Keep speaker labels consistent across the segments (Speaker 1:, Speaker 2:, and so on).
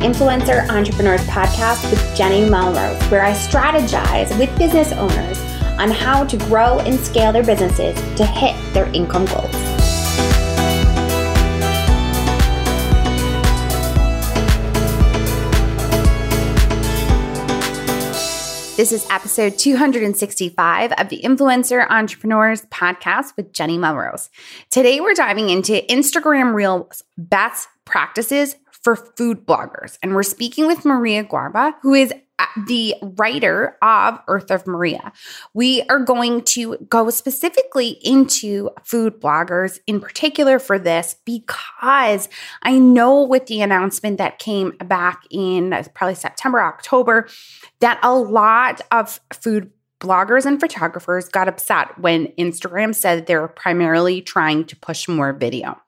Speaker 1: Influencer Entrepreneurs Podcast with Jenny Melrose, where I strategize with business owners on how to grow and scale their businesses to hit their income goals. This is episode 265 of the Influencer Entrepreneurs Podcast with Jenny Melrose. Today, we're diving into Instagram Reels best practices for food bloggers. And we're speaking with Maria Guarba, who is uh, the writer of Earth of Maria. We are going to go specifically into food bloggers in particular for this because I know with the announcement that came back in uh, probably September, October, that a lot of food bloggers and photographers got upset when Instagram said they're primarily trying to push more video.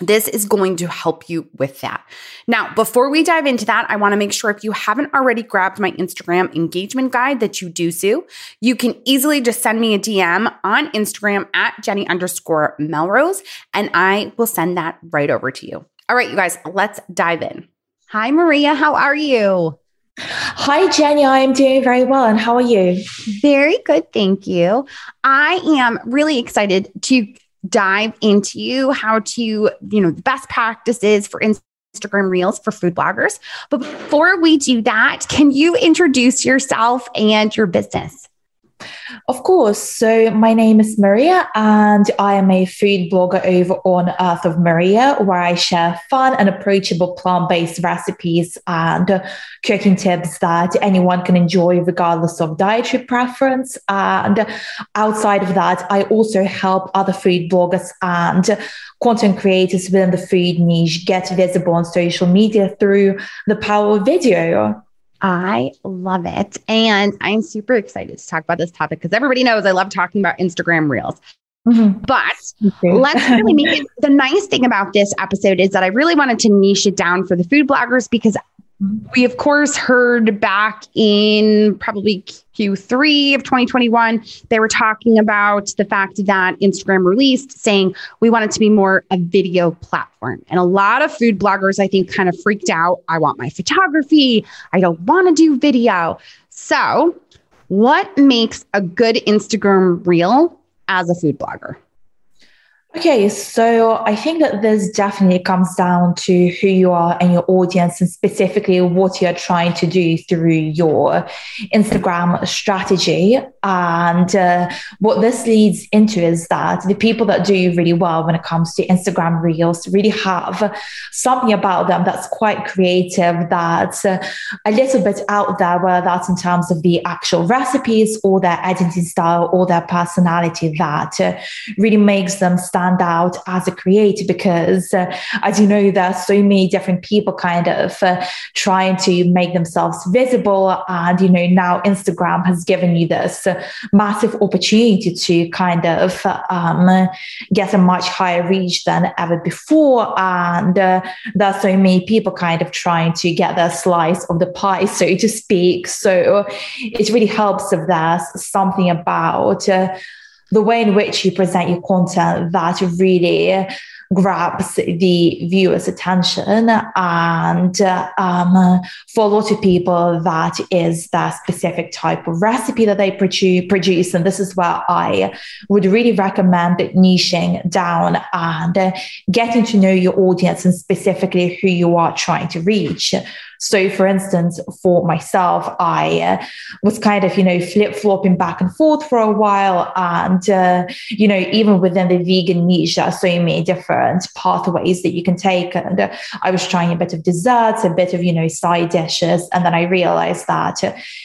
Speaker 1: This is going to help you with that. Now, before we dive into that, I want to make sure if you haven't already grabbed my Instagram engagement guide that you do so. You can easily just send me a DM on Instagram at Jenny underscore Melrose, and I will send that right over to you. All right, you guys, let's dive in. Hi, Maria. How are you?
Speaker 2: Hi, Jenny. I'm doing very well. And how are you?
Speaker 1: Very good. Thank you. I am really excited to dive into how to, you know, the best practices for Instagram Reels for food bloggers. But before we do that, can you introduce yourself and your business?
Speaker 2: Of course. So, my name is Maria, and I am a food blogger over on Earth of Maria, where I share fun and approachable plant based recipes and cooking tips that anyone can enjoy, regardless of dietary preference. And outside of that, I also help other food bloggers and content creators within the food niche get visible on social media through the power of video.
Speaker 1: I love it. And I'm super excited to talk about this topic because everybody knows I love talking about Instagram Reels. Mm-hmm. But let's really make it the nice thing about this episode is that I really wanted to niche it down for the food bloggers because we, of course, heard back in probably Q3 of 2021, they were talking about the fact that Instagram released saying we want it to be more a video platform. And a lot of food bloggers, I think, kind of freaked out. I want my photography, I don't want to do video. So, what makes a good Instagram reel as a food blogger?
Speaker 2: Okay, so I think that this definitely comes down to who you are and your audience, and specifically what you're trying to do through your Instagram strategy. And uh, what this leads into is that the people that do really well when it comes to Instagram Reels really have something about them that's quite creative, that's uh, a little bit out there, whether that's in terms of the actual recipes or their editing style or their personality, that uh, really makes them stand stand out as a creator because, uh, as you know, there are so many different people kind of uh, trying to make themselves visible. And, you know, now Instagram has given you this massive opportunity to kind of um, get a much higher reach than ever before. And uh, there are so many people kind of trying to get their slice of the pie, so to speak. So it really helps if there's something about uh, the way in which you present your content that really grabs the viewer's attention. And um, for a lot of people, that is that specific type of recipe that they produce. And this is where I would really recommend niching down and getting to know your audience and specifically who you are trying to reach. So, for instance, for myself, I uh, was kind of, you know, flip flopping back and forth for a while. And, uh, you know, even within the vegan niche, there are so many different pathways that you can take. And uh, I was trying a bit of desserts, a bit of, you know, side dishes. And then I realized that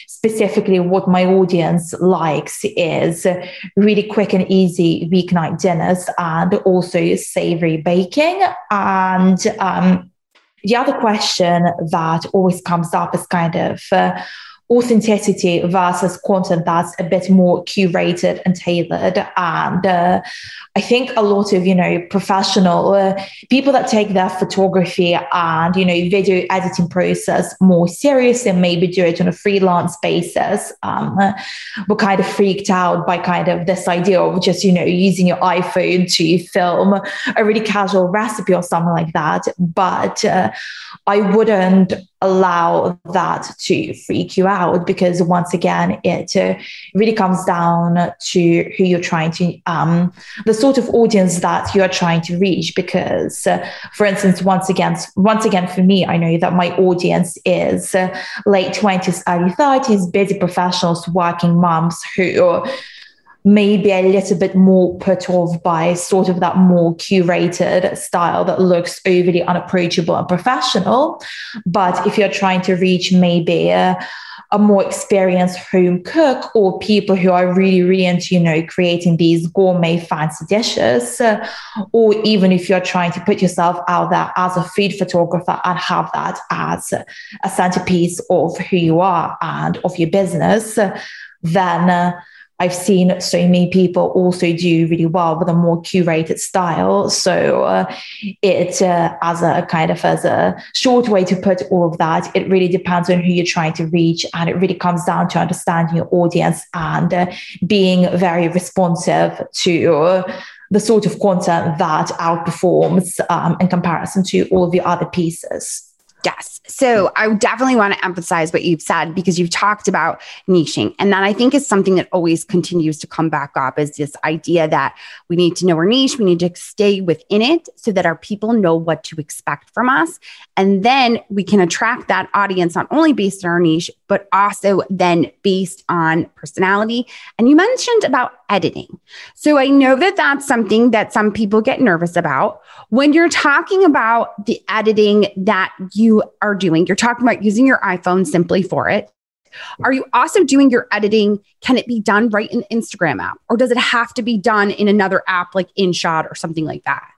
Speaker 2: specifically what my audience likes is really quick and easy weeknight dinners and also savory baking. And, um, the other question that always comes up is kind of uh, authenticity versus content that's a bit more curated and tailored. And uh, I think a lot of, you know, professional uh, people that take their photography and, you know, video editing process more serious and maybe do it on a freelance basis um, were kind of freaked out by kind of this idea of just, you know, using your iPhone to film a really casual recipe or something like that. But uh, I wouldn't allow that to freak you out because once again it uh, really comes down to who you're trying to um, the sort of audience that you're trying to reach because uh, for instance once again once again for me i know that my audience is uh, late 20s early 30s busy professionals working moms who maybe a little bit more put off by sort of that more curated style that looks overly unapproachable and professional. But if you're trying to reach maybe a, a more experienced home cook or people who are really, really into, you know, creating these gourmet fancy dishes, or even if you're trying to put yourself out there as a food photographer and have that as a centerpiece of who you are and of your business, then uh, I've seen so many people also do really well with a more curated style. So uh, it, uh, as a kind of as a short way to put all of that, it really depends on who you're trying to reach, and it really comes down to understanding your audience and uh, being very responsive to. the sort of content that outperforms um, in comparison to all of the other pieces.
Speaker 1: Yes. So hmm. I definitely want to emphasize what you've said because you've talked about niching. And that I think is something that always continues to come back up is this idea that we need to know our niche, we need to stay within it so that our people know what to expect from us. And then we can attract that audience not only based on our niche, but also then based on personality. And you mentioned about editing. So I know that that's something that some people get nervous about. When you're talking about the editing that you are doing, you're talking about using your iPhone simply for it. Are you also doing your editing? Can it be done right in Instagram app? Or does it have to be done in another app like InShot or something like that?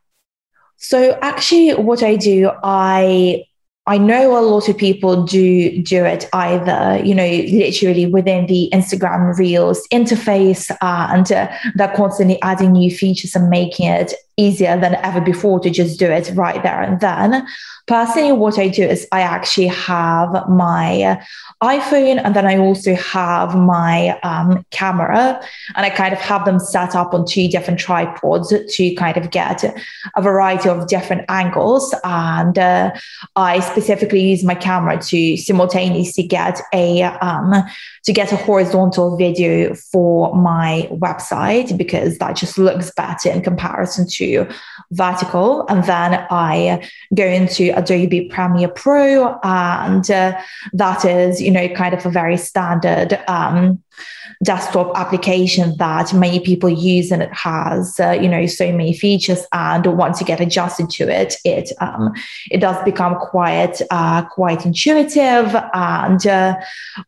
Speaker 2: So, actually, what I do, I I know a lot of people do do it either, you know, literally within the Instagram Reels interface, uh, and uh, they're constantly adding new features and making it easier than ever before to just do it right there and then. Personally, what I do is I actually have my iPhone and then I also have my um, camera, and I kind of have them set up on two different tripods to kind of get a variety of different angles. And uh, I specifically use my camera to simultaneously get a um, to get a horizontal video for my website because that just looks better in comparison to vertical. And then I go into Adobe Premiere Pro, and uh, that is, you know, kind of a very standard um, desktop application that many people use and it has uh, you know so many features and once you get adjusted to it it um, it does become quite uh, quite intuitive. And uh,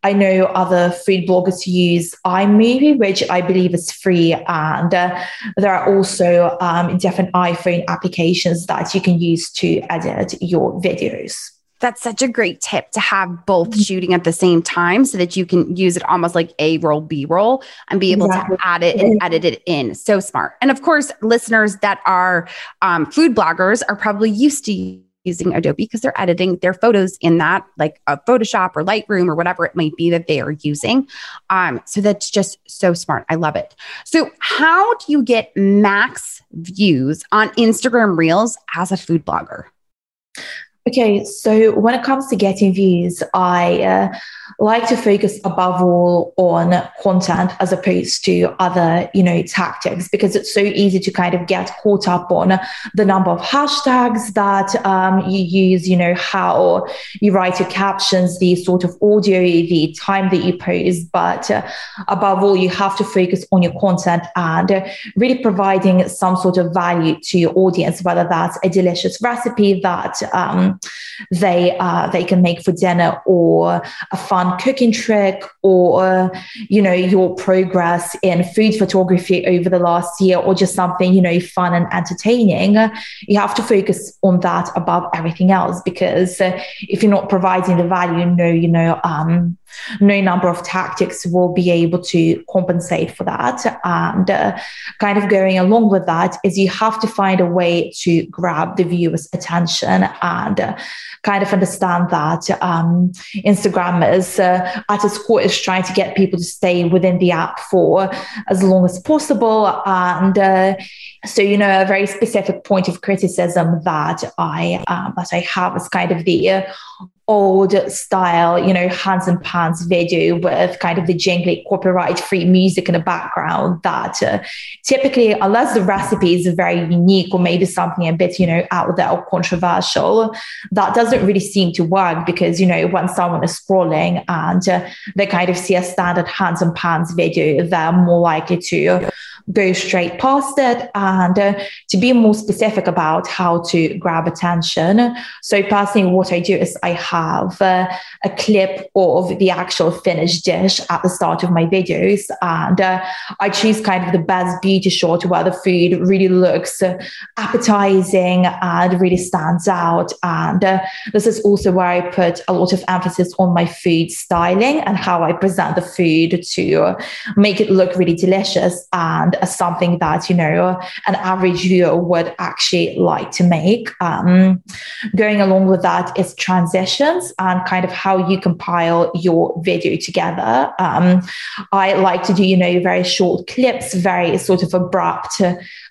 Speaker 2: i know other food bloggers use iMovie which i believe is free. And uh, there are also um, different iphone applications that you can use to edit your videos
Speaker 1: that's such a great tip to have both mm-hmm. shooting at the same time so that you can use it almost like A roll, B roll and be able to add it and edit it in. So smart. And of course, listeners that are um, food bloggers are probably used to using Adobe because they're editing their photos in that, like a Photoshop or Lightroom or whatever it might be that they are using. Um, so that's just so smart. I love it. So, how do you get max views on Instagram Reels as a food blogger?
Speaker 2: Okay, so when it comes to getting views, I uh, like to focus above all on content as opposed to other, you know, tactics because it's so easy to kind of get caught up on the number of hashtags that um, you use, you know, how you write your captions, the sort of audio, the time that you post. But uh, above all, you have to focus on your content and really providing some sort of value to your audience, whether that's a delicious recipe that um, they uh, they can make for dinner or a fun cooking trick or you know your progress in food photography over the last year or just something you know fun and entertaining you have to focus on that above everything else because if you're not providing the value no you know um, no number of tactics will be able to compensate for that. And uh, kind of going along with that is you have to find a way to grab the viewer's attention and kind of understand that um, Instagram is uh, at its core is trying to get people to stay within the app for as long as possible. And uh, so, you know, a very specific point of criticism that I um, that I have is kind of the old style, you know, hands and pans video with kind of the jingly copyright free music in the background that uh, typically, unless the recipe is very unique or maybe something a bit, you know, out there or controversial, that doesn't really seem to work because, you know, when someone is scrolling and uh, they kind of see a standard hands and pans video, they're more likely to go straight past it and uh, to be more specific about how to grab attention. So, personally, what I do is I have uh, a clip of the actual finished dish at the start of my videos, and uh, I choose kind of the best beauty shot where the food really looks appetizing and really stands out. And uh, this is also where I put a lot of emphasis on my food styling and how I present the food to make it look really delicious and as something that you know an average viewer would actually like to make. Um, going along with that is transitions and kind of how you compile your video together. Um, I like to do you know very short clips, very sort of abrupt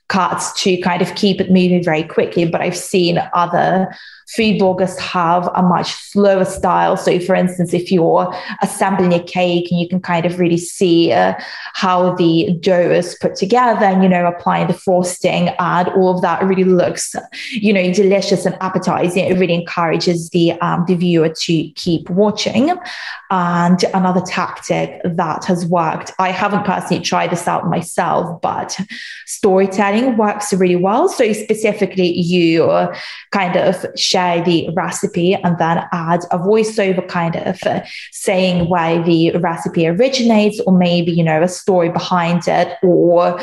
Speaker 2: cuts to kind of keep it moving very quickly. But I've seen other food bloggers have a much slower style. So, for instance, if you're assembling a cake and you can kind of really see uh, how the dough is put together and, you know, applying the frosting and all of that really looks, you know, delicious and appetizing, it really encourages the, um, the viewer to keep watching. And another tactic that has worked, I haven't personally tried this out myself, but storytelling works really well. So, specifically, you kind of share the recipe and then add a voiceover kind of uh, saying why the recipe originates, or maybe, you know, a story behind it, or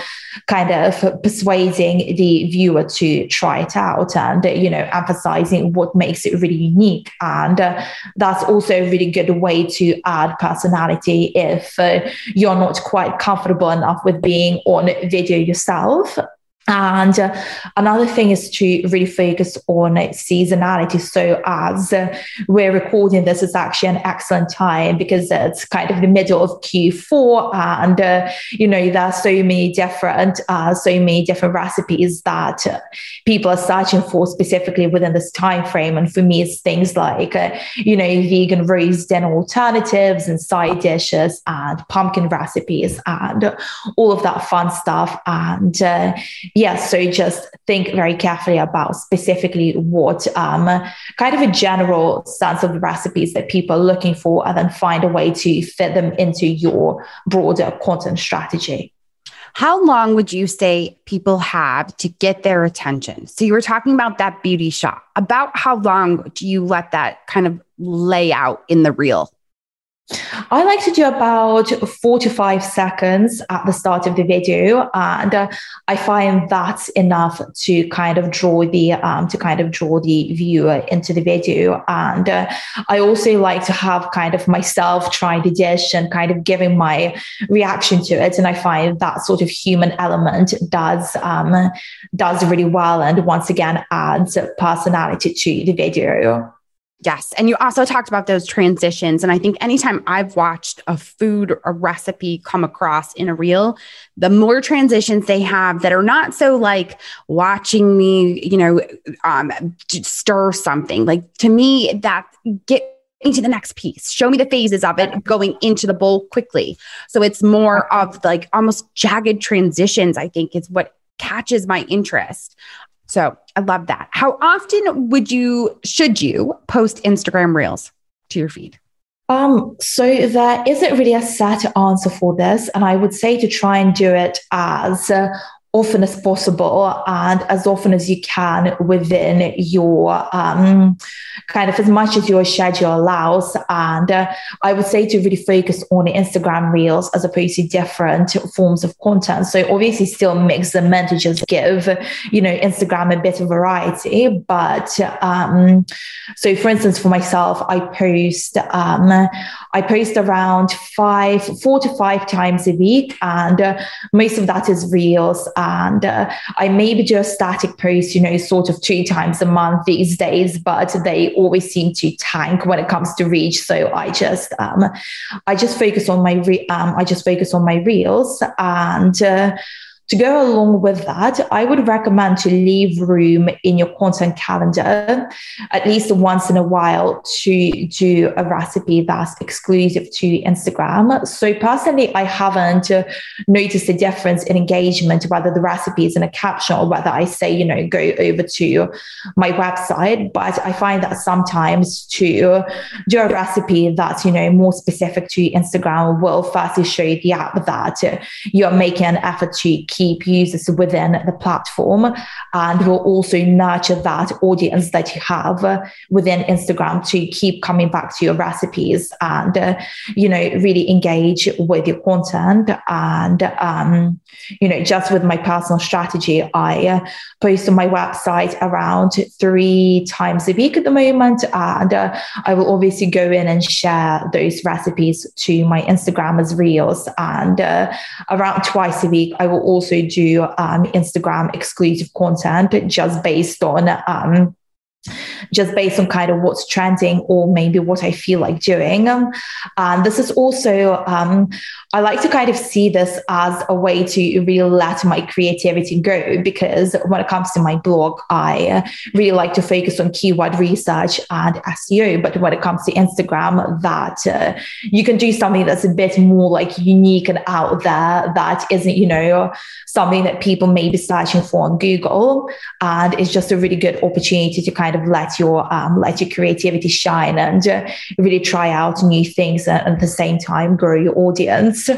Speaker 2: kind of persuading the viewer to try it out and, you know, emphasizing what makes it really unique. And uh, that's also a really good way to add personality if uh, you're not quite comfortable enough with being on video yourself. And uh, another thing is to really focus on seasonality. So, as uh, we're recording this, is actually an excellent time because it's kind of the middle of Q4, and uh, you know there are so many different, uh, so many different recipes that uh, people are searching for specifically within this time frame. And for me, it's things like uh, you know vegan roast dinner alternatives and side dishes and pumpkin recipes and all of that fun stuff. And yes, so just think very carefully about specifically what um, kind of a general sense of the recipes that people are looking for, and then find a way to fit them into your broader content strategy.
Speaker 1: How long would you say people have to get their attention? So you were talking about that beauty shot. About how long do you let that kind of lay out in the reel?
Speaker 2: I like to do about four to five seconds at the start of the video, and uh, I find that's enough to kind of draw the um, to kind of draw the viewer into the video. And uh, I also like to have kind of myself trying the dish and kind of giving my reaction to it. And I find that sort of human element does um, does really well, and once again adds personality to the video.
Speaker 1: Yes. And you also talked about those transitions. And I think anytime I've watched a food or a recipe come across in a reel, the more transitions they have that are not so like watching me, you know, um, stir something. Like to me, that get into the next piece. Show me the phases of it going into the bowl quickly. So it's more of like almost jagged transitions, I think is what catches my interest. So I love that. How often would you, should you post Instagram reels to your feed?
Speaker 2: Um, so there isn't really a set answer for this. And I would say to try and do it as uh, often as possible and as often as you can within your um, kind of as much as your schedule allows. And uh, I would say to really focus on Instagram Reels as opposed to different forms of content. So obviously, still mix them to just give you know Instagram a bit of variety. But um, so, for instance, for myself, I post um, I post around five, four to five times a week, and uh, most of that is Reels and uh, I maybe do a static post, you know, sort of two times a month these days, but they always seem to tank when it comes to reach. So I just, um, I just focus on my, re- um, I just focus on my reels and, uh, to go along with that, I would recommend to leave room in your content calendar at least once in a while to do a recipe that's exclusive to Instagram. So, personally, I haven't noticed a difference in engagement, whether the recipe is in a caption or whether I say, you know, go over to my website. But I find that sometimes to do a recipe that's, you know, more specific to Instagram will firstly show the app that you're making an effort to keep users within the platform and will also nurture that audience that you have within Instagram to keep coming back to your recipes and, uh, you know, really engage with your content. And, um, you know, just with my personal strategy, I uh, post on my website around three times a week at the moment. And uh, I will obviously go in and share those recipes to my Instagram as reels. And uh, around twice a week, I will also do um, Instagram exclusive content just based on um, just based on kind of what's trending or maybe what I feel like doing. Um, and this is also, um, I like to kind of see this as a way to really let my creativity go because when it comes to my blog, I really like to focus on keyword research and SEO. But when it comes to Instagram, that uh, you can do something that's a bit more like unique and out there that isn't, you know, something that people may be searching for on Google. And it's just a really good opportunity to kind of let your um, let your creativity shine and uh, really try out new things and at the same time grow your audience.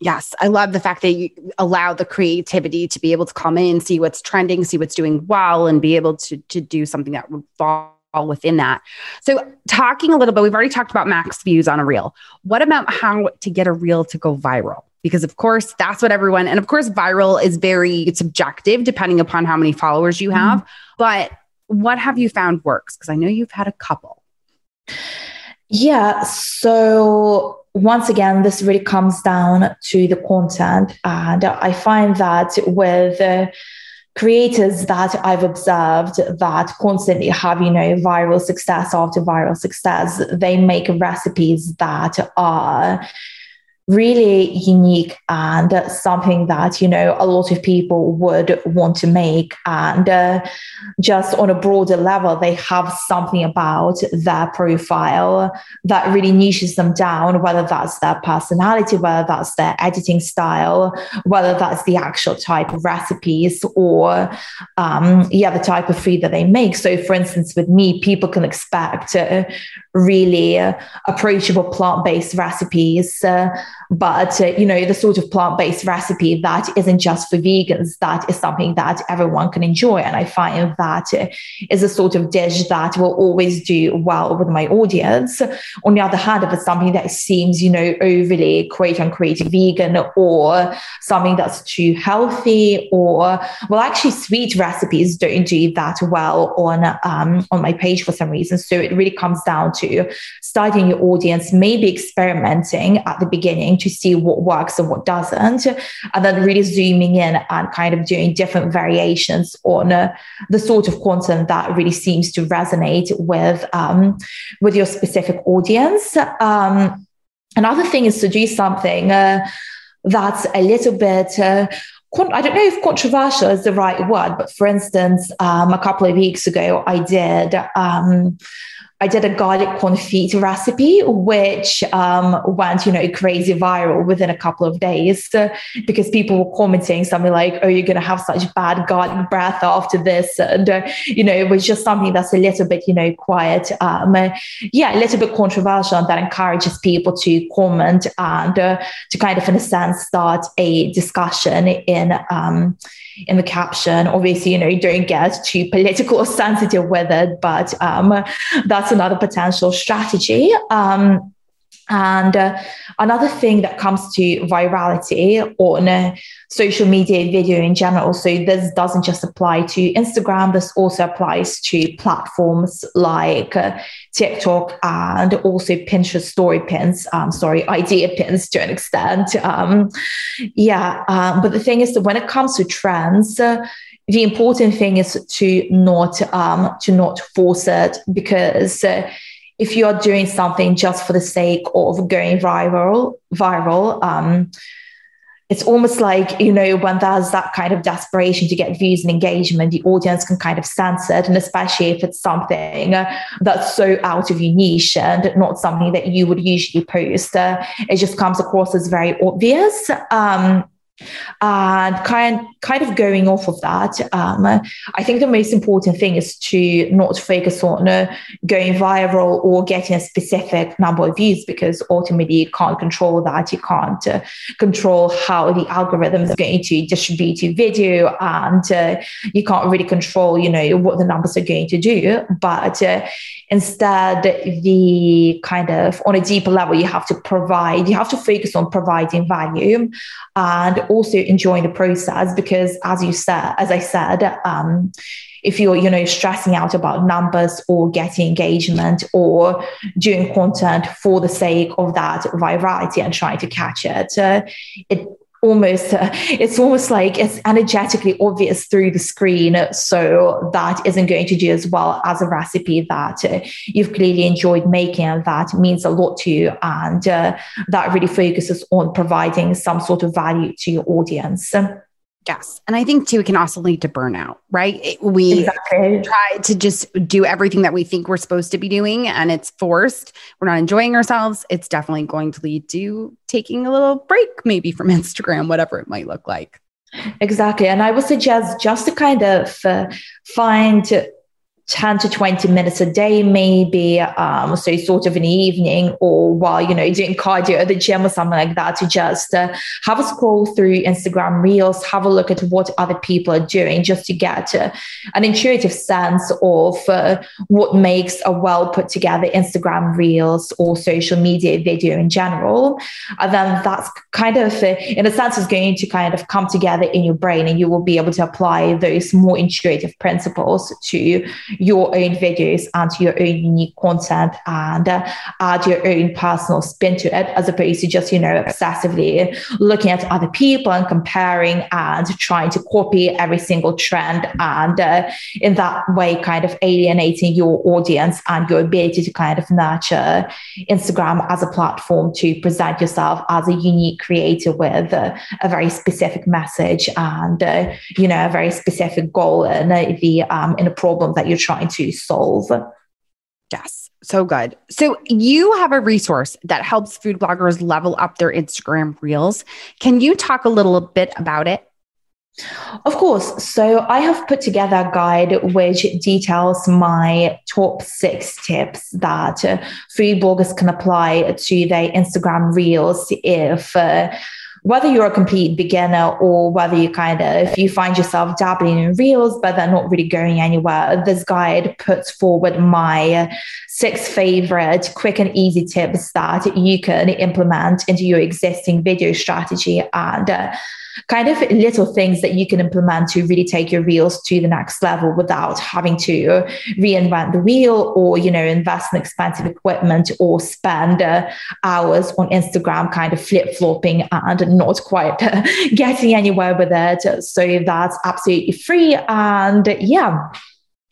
Speaker 1: Yes, I love the fact that you allow the creativity to be able to come in, see what's trending, see what's doing well, and be able to to do something that would fall within that. So, talking a little bit, we've already talked about max views on a reel. What about how to get a reel to go viral? Because, of course, that's what everyone, and of course, viral is very subjective depending upon how many followers you have. Mm-hmm. But what have you found works? Because I know you've had a couple.
Speaker 2: Yeah. So once again, this really comes down to the content. And I find that with uh, creators that I've observed that constantly have, you know, viral success after viral success, they make recipes that are really unique and something that you know a lot of people would want to make. And uh, just on a broader level they have something about their profile that really niches them down whether that's their personality whether that's their editing style whether that's the actual type of recipes or um, yeah the type of food that they make. So for instance with me people can expect uh, really approachable plant-based recipes uh, but uh, you know the sort of plant-based recipe that isn't just for vegans that is something that everyone can enjoy. And i find that uh, is a sort of dish that will always do well with my audience. On the other hand if it's something that seems you know overly quote unquote vegan or something that's too healthy or well actually sweet recipes don't do that well on um, on my page for some reason. So it really comes down to to studying your audience, maybe experimenting at the beginning to see what works and what doesn't, and then really zooming in and kind of doing different variations on uh, the sort of content that really seems to resonate with um, with your specific audience. Um, another thing is to do something uh, that's a little bit. Uh, I don't know if controversial is the right word, but for instance, um, a couple of weeks ago, I did um, I did a garlic confit recipe, which um, went, you know, crazy viral within a couple of days uh, because people were commenting something like, "Oh, you're going to have such bad garlic breath after this," and uh, you know, it was just something that's a little bit, you know, quiet, um, yeah, a little bit controversial, and that encourages people to comment and uh, to kind of, in a sense, start a discussion in. Um, in the caption. Obviously, you know, you don't get too political or sensitive with it, but um, another potential strategy. Um, and uh, another thing that comes to virality on uh, social media video in general. So this doesn't just apply to Instagram. This also applies to platforms like uh, TikTok and also Pinterest story pins. Um, sorry, idea pins to an extent. Um, yeah, um, but the thing is that when it comes to trends. Uh, the important thing is to not um, to not force it because uh, if you're doing something just for the sake of going viral, viral, um, it's almost like you know when there's that kind of desperation to get views and engagement the audience can kind of sense it. And especially if it's something that's so out of your niche and not something that you would usually post uh, it just comes across as very obvious. Um, and kind kind of going off of that, um, I think the most important thing is to not focus on uh, going viral or getting a specific number of views because ultimately you can't control that. You can't uh, control how the algorithm is going to distribute your video, and uh, you can't really control, you know, what the numbers are going to do. But uh, instead, the kind of on a deeper level, you have to provide, you have to focus on providing value and also enjoying the process because as you said as i said um, if you're you know stressing out about numbers or getting engagement or doing content for the sake of that virality and trying to catch it uh, it almost uh, it's almost like it's energetically obvious through the screen so that isn't going to do as well as a recipe that uh, you've clearly enjoyed making and that means a lot to you and uh, that really focuses on providing some sort of value to your audience
Speaker 1: Yes. And I think too, it can also lead to burnout, right? We exactly. try to just do everything that we think we're supposed to be doing and it's forced. We're not enjoying ourselves. It's definitely going to lead to taking a little break, maybe from Instagram, whatever it might look like.
Speaker 2: Exactly. And I would suggest just to kind of uh, find 10 to 20 minutes a day, maybe. Um, so sort of in the evening or while, you know, doing cardio at the gym or something like that to just uh, have a scroll through Instagram reels, have a look at what other people are doing just to get uh, an intuitive sense of uh, what makes a well put together Instagram reels or social media video in general. And then that's kind of, uh, in a sense, is going to kind of come together in your brain and you will be able to apply those more intuitive principles to your own videos and your own unique content and uh, add your own personal spin to it as opposed to just you know obsessively looking at other people and comparing and trying to copy every single trend and uh, in that way kind of alienating your audience and your ability to kind of nurture instagram as a platform to present yourself as a unique creator with a, a very specific message and uh, you know a very specific goal and the um, in a problem that you're trying to solve.
Speaker 1: Yes, so good. So, you have a resource that helps food bloggers level up their Instagram reels. Can you talk a little bit about it?
Speaker 2: Of course. So I have put together a guide which details my top six tips that uh, food bloggers can apply to their Instagram reels if uh, whether you're a complete beginner or whether you kind of if you find yourself dabbling in reels but they're not really going anywhere this guide puts forward my six favorite quick and easy tips that you can implement into your existing video strategy and uh, kind of little things that you can implement to really take your reels to the next level without having to reinvent the wheel or you know invest in expensive equipment or spend uh, hours on instagram kind of flip-flopping and not quite uh, getting anywhere with it. So that's absolutely free and yeah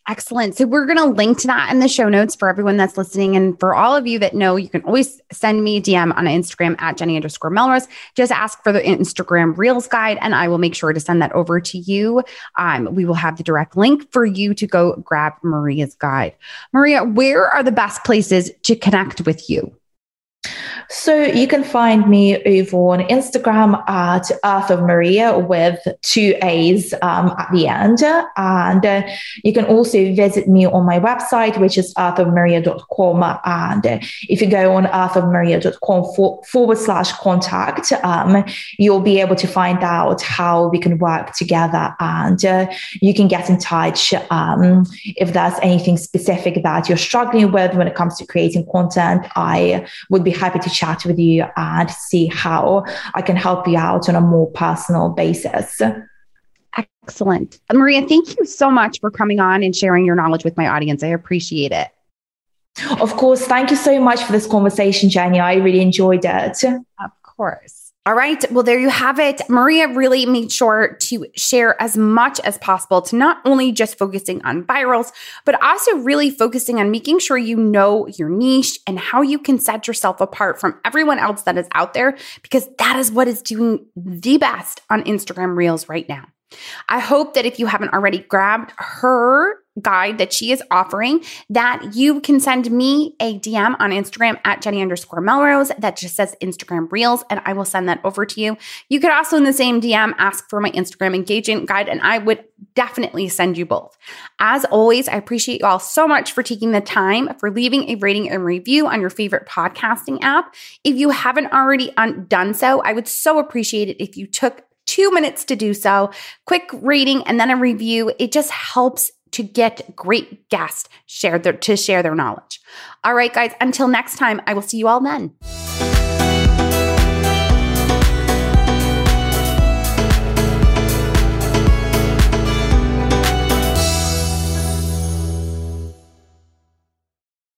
Speaker 1: Excellent. So we're going to link to that in the show notes for everyone that's listening. And for all of you that know, you can always send me a DM on Instagram at Jenny underscore Melrose. Just ask for the Instagram Reels guide and I will make sure to send that over to you. Um, we will have the direct link for you to go grab Maria's guide. Maria, where are the best places to connect with you?
Speaker 2: So you can find me over on Instagram at Earth of Maria with two A's um, at the end. And uh, you can also visit me on my website, which is earthofmaria.com. And if you go on earthofmaria.com for, forward slash contact, um, you'll be able to find out how we can work together. And uh, you can get in touch um, if there's anything specific that you're struggling with when it comes to creating content. I would be happy to chat with you and see how I can help you out on a more personal basis.
Speaker 1: Excellent. Maria, thank you so much for coming on and sharing your knowledge with my audience. I appreciate it.
Speaker 2: Of course. Thank you so much for this conversation, Jenny. I really enjoyed it.
Speaker 1: Of course. All right. Well, there you have it. Maria really made sure to share as much as possible to not only just focusing on virals, but also really focusing on making sure you know your niche and how you can set yourself apart from everyone else that is out there, because that is what is doing the best on Instagram Reels right now. I hope that if you haven't already grabbed her guide that she is offering, that you can send me a DM on Instagram at Jenny underscore Melrose that just says Instagram Reels, and I will send that over to you. You could also in the same DM ask for my Instagram engagement guide, and I would definitely send you both. As always, I appreciate you all so much for taking the time for leaving a rating and review on your favorite podcasting app. If you haven't already un- done so, I would so appreciate it if you took two minutes to do so. Quick rating and then a review. It just helps to get great guests share their, to share their knowledge. All right, guys, until next time, I will see you all then.